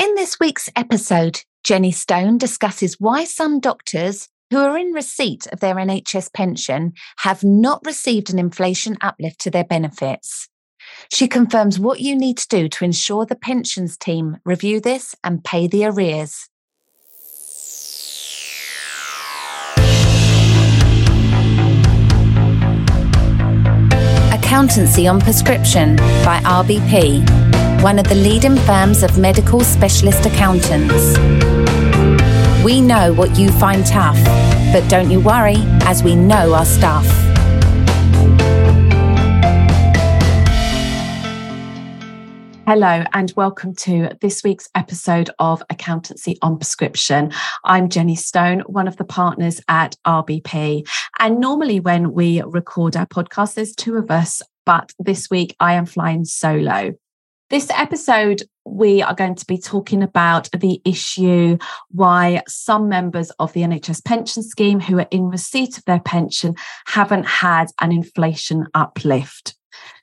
In this week's episode, Jenny Stone discusses why some doctors who are in receipt of their NHS pension have not received an inflation uplift to their benefits. She confirms what you need to do to ensure the pensions team review this and pay the arrears. Accountancy on Prescription by RBP, one of the leading firms of medical specialist accountants. We know what you find tough, but don't you worry, as we know our stuff. Hello, and welcome to this week's episode of Accountancy on Prescription. I'm Jenny Stone, one of the partners at RBP. And normally, when we record our podcast, there's two of us, but this week I am flying solo. This episode, we are going to be talking about the issue why some members of the NHS pension scheme who are in receipt of their pension haven't had an inflation uplift.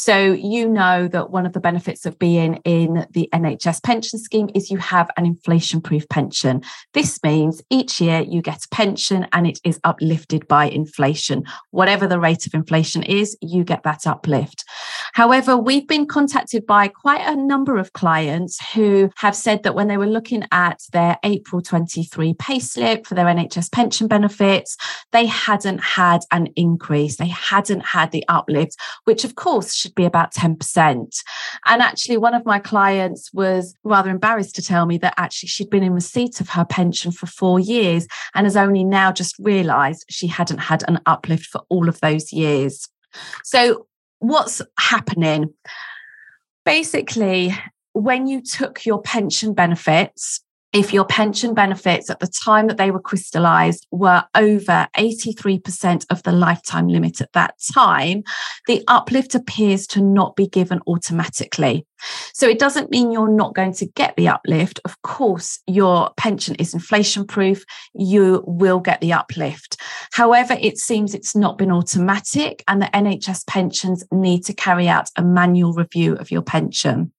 So, you know that one of the benefits of being in the NHS pension scheme is you have an inflation proof pension. This means each year you get a pension and it is uplifted by inflation. Whatever the rate of inflation is, you get that uplift. However, we've been contacted by quite a number of clients who have said that when they were looking at their April 23 payslip for their NHS pension benefits, they hadn't had an increase, they hadn't had the uplift, which of course should be about 10%. And actually, one of my clients was rather embarrassed to tell me that actually she'd been in receipt of her pension for four years and has only now just realised she hadn't had an uplift for all of those years. So, what's happening? Basically, when you took your pension benefits, if your pension benefits at the time that they were crystallized were over 83% of the lifetime limit at that time, the uplift appears to not be given automatically. So it doesn't mean you're not going to get the uplift. Of course, your pension is inflation proof. You will get the uplift. However, it seems it's not been automatic, and the NHS pensions need to carry out a manual review of your pension.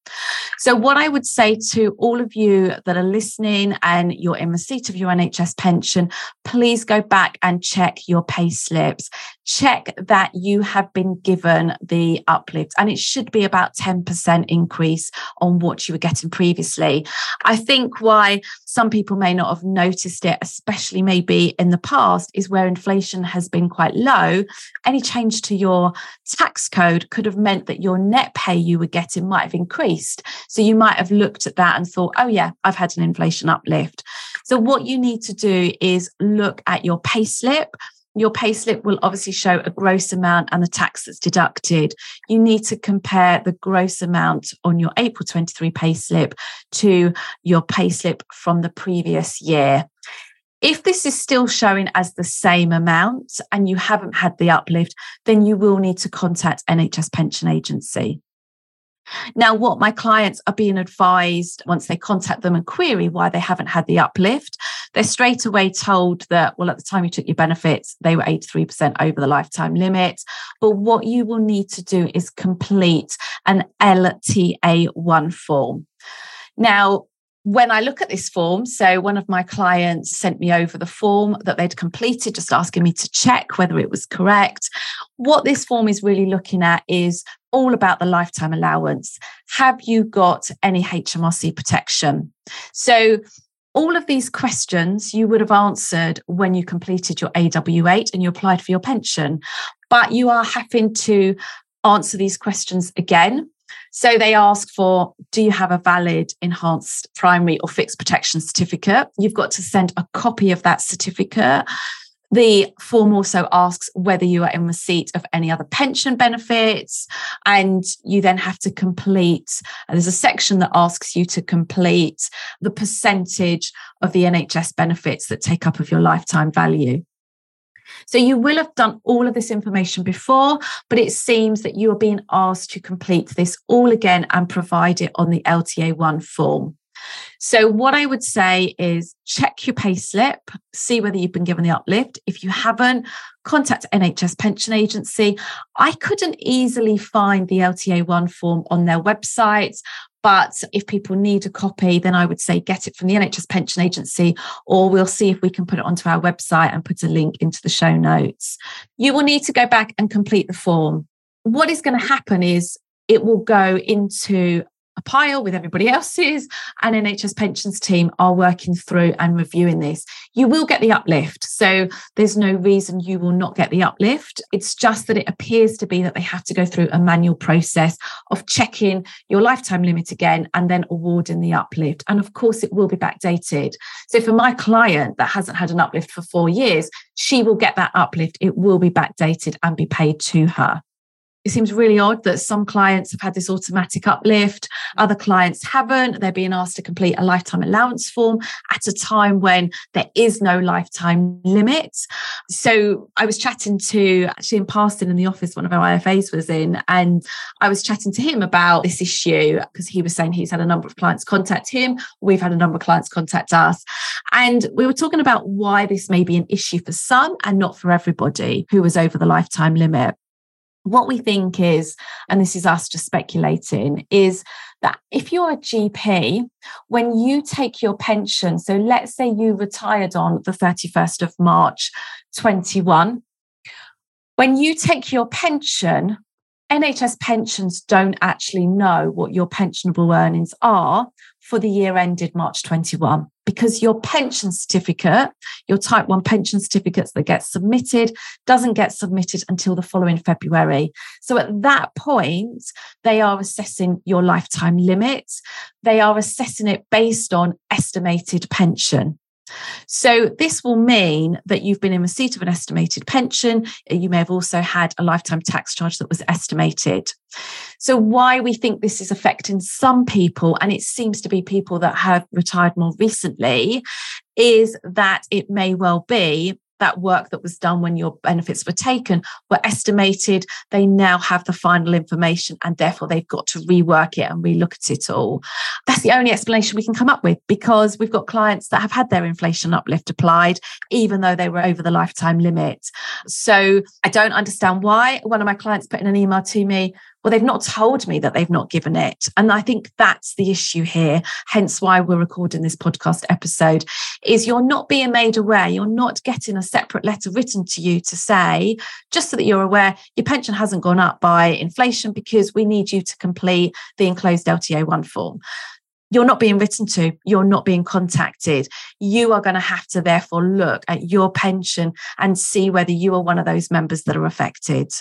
So, what I would say to all of you that are listening and you're in receipt of your NHS pension, please go back and check your pay slips. Check that you have been given the uplift, and it should be about 10% increase increase on what you were getting previously. I think why some people may not have noticed it, especially maybe in the past, is where inflation has been quite low. Any change to your tax code could have meant that your net pay you were getting might have increased. So you might have looked at that and thought, oh, yeah, I've had an inflation uplift. So what you need to do is look at your pay slip your payslip will obviously show a gross amount and the tax that's deducted. You need to compare the gross amount on your April 23 payslip to your payslip from the previous year. If this is still showing as the same amount and you haven't had the uplift, then you will need to contact NHS Pension Agency. Now, what my clients are being advised once they contact them and query why they haven't had the uplift, they're straight away told that, well, at the time you took your benefits, they were 83% over the lifetime limit. But what you will need to do is complete an LTA1 form. Now, when I look at this form, so one of my clients sent me over the form that they'd completed, just asking me to check whether it was correct. What this form is really looking at is all about the lifetime allowance. Have you got any HMRC protection? So, all of these questions you would have answered when you completed your AW8 and you applied for your pension, but you are having to answer these questions again so they ask for do you have a valid enhanced primary or fixed protection certificate? You've got to send a copy of that certificate. The form also asks whether you are in receipt of any other pension benefits, and you then have to complete. There's a section that asks you to complete the percentage of the NHS benefits that take up of your lifetime value. So you will have done all of this information before, but it seems that you are being asked to complete this all again and provide it on the LTA1 form. So, what I would say is check your pay slip, see whether you've been given the uplift. If you haven't, contact NHS Pension Agency. I couldn't easily find the LTA1 form on their website. But if people need a copy, then I would say get it from the NHS Pension Agency, or we'll see if we can put it onto our website and put a link into the show notes. You will need to go back and complete the form. What is going to happen is it will go into a pile with everybody else's, and NHS pensions team are working through and reviewing this. You will get the uplift. So there's no reason you will not get the uplift. It's just that it appears to be that they have to go through a manual process of checking your lifetime limit again and then awarding the uplift. And of course, it will be backdated. So for my client that hasn't had an uplift for four years, she will get that uplift. It will be backdated and be paid to her it seems really odd that some clients have had this automatic uplift, other clients haven't. They're being asked to complete a lifetime allowance form at a time when there is no lifetime limit. So I was chatting to actually in passing in the office, one of our IFAs was in, and I was chatting to him about this issue because he was saying he's had a number of clients contact him. We've had a number of clients contact us. And we were talking about why this may be an issue for some and not for everybody who was over the lifetime limit what we think is, and this is us just speculating, is that if you're a GP, when you take your pension, so let's say you retired on the 31st of March 21, when you take your pension, NHS pensions don't actually know what your pensionable earnings are for the year ended March 21 because your pension certificate, your type 1 pension certificates that get submitted, doesn't get submitted until the following February. So at that point, they are assessing your lifetime limit. They are assessing it based on estimated pension. So, this will mean that you've been in receipt of an estimated pension. You may have also had a lifetime tax charge that was estimated. So, why we think this is affecting some people, and it seems to be people that have retired more recently, is that it may well be that work that was done when your benefits were taken were estimated. They now have the final information and therefore they've got to rework it and relook at it all. That's the only explanation we can come up with because we've got clients that have had their inflation uplift applied, even though they were over the lifetime limit. So I don't understand why. One of my clients put in an email to me, well, they've not told me that they've not given it. And I think that's the issue here. Hence why we're recording this podcast episode is you're not being made aware. You're not getting a separate letter written to you to say, just so that you're aware, your pension hasn't gone up by inflation because we need you to complete the enclosed LTA1 form you're not being written to, you're not being contacted. You are going to have to therefore look at your pension and see whether you are one of those members that are affected.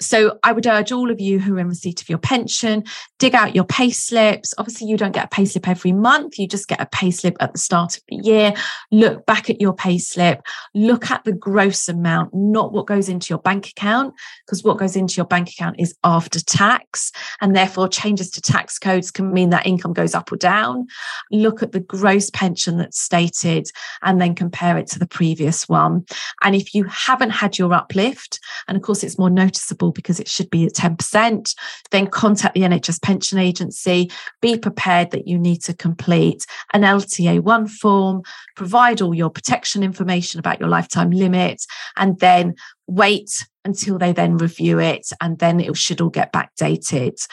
So I would urge all of you who are in receipt of your pension, dig out your pay slips. Obviously, you don't get a pay slip every month. You just get a pay slip at the start of the year. Look back at your pay slip. Look at the gross amount, not what goes into your bank account, because what goes into your bank account is after tax. And therefore, changes to tax codes can mean that income goes up or down. Look at the gross pension that's stated and then compare it to the previous one. And if you haven't had your uplift, and of course, it's more noticeable because it should be at 10%, then contact the NHS Pension Agency. Be prepared that you need to complete an LTA1 form, provide all your protection information about your lifetime limit, and then wait until they then review it and then it should all get backdated.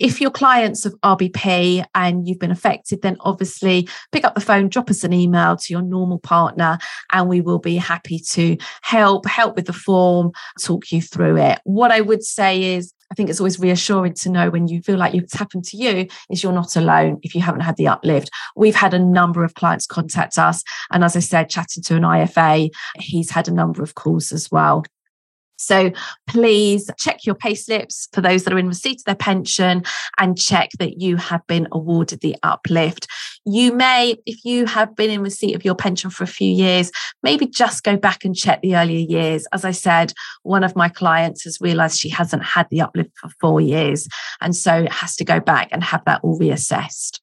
If your clients of RBP and you've been affected, then obviously pick up the phone, drop us an email to your normal partner, and we will be happy to help, help with the form, talk you through it. What I would say is I think it's always reassuring to know when you feel like it's happened to you is you're not alone if you haven't had the uplift. We've had a number of clients contact us. And as I said, chatting to an IFA, he's had a number of calls as well. So please check your pay slips for those that are in receipt of their pension and check that you have been awarded the uplift. You may, if you have been in receipt of your pension for a few years, maybe just go back and check the earlier years. As I said, one of my clients has realized she hasn't had the uplift for four years and so it has to go back and have that all reassessed.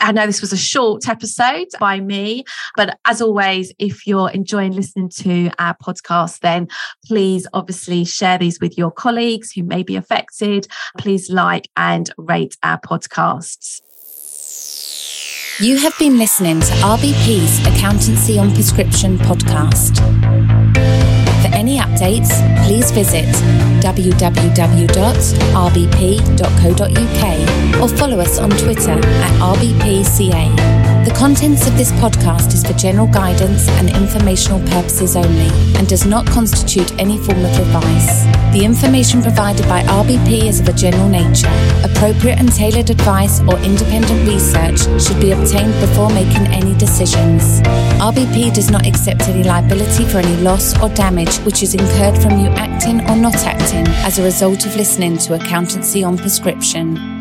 I know this was a short episode by me, but as always, if you're enjoying listening to our podcast, then please obviously share these with your colleagues who may be affected. Please like and rate our podcasts. You have been listening to RBP's Accountancy on Prescription podcast. Any updates, please visit www.rbp.co.uk or follow us on Twitter at RBPCA. The contents of this podcast is for general guidance and informational purposes only and does not constitute any form of advice. The information provided by RBP is of a general nature. Appropriate and tailored advice or independent research should be obtained before making any decisions. RBP does not accept any liability for any loss or damage which is incurred from you acting or not acting as a result of listening to accountancy on prescription.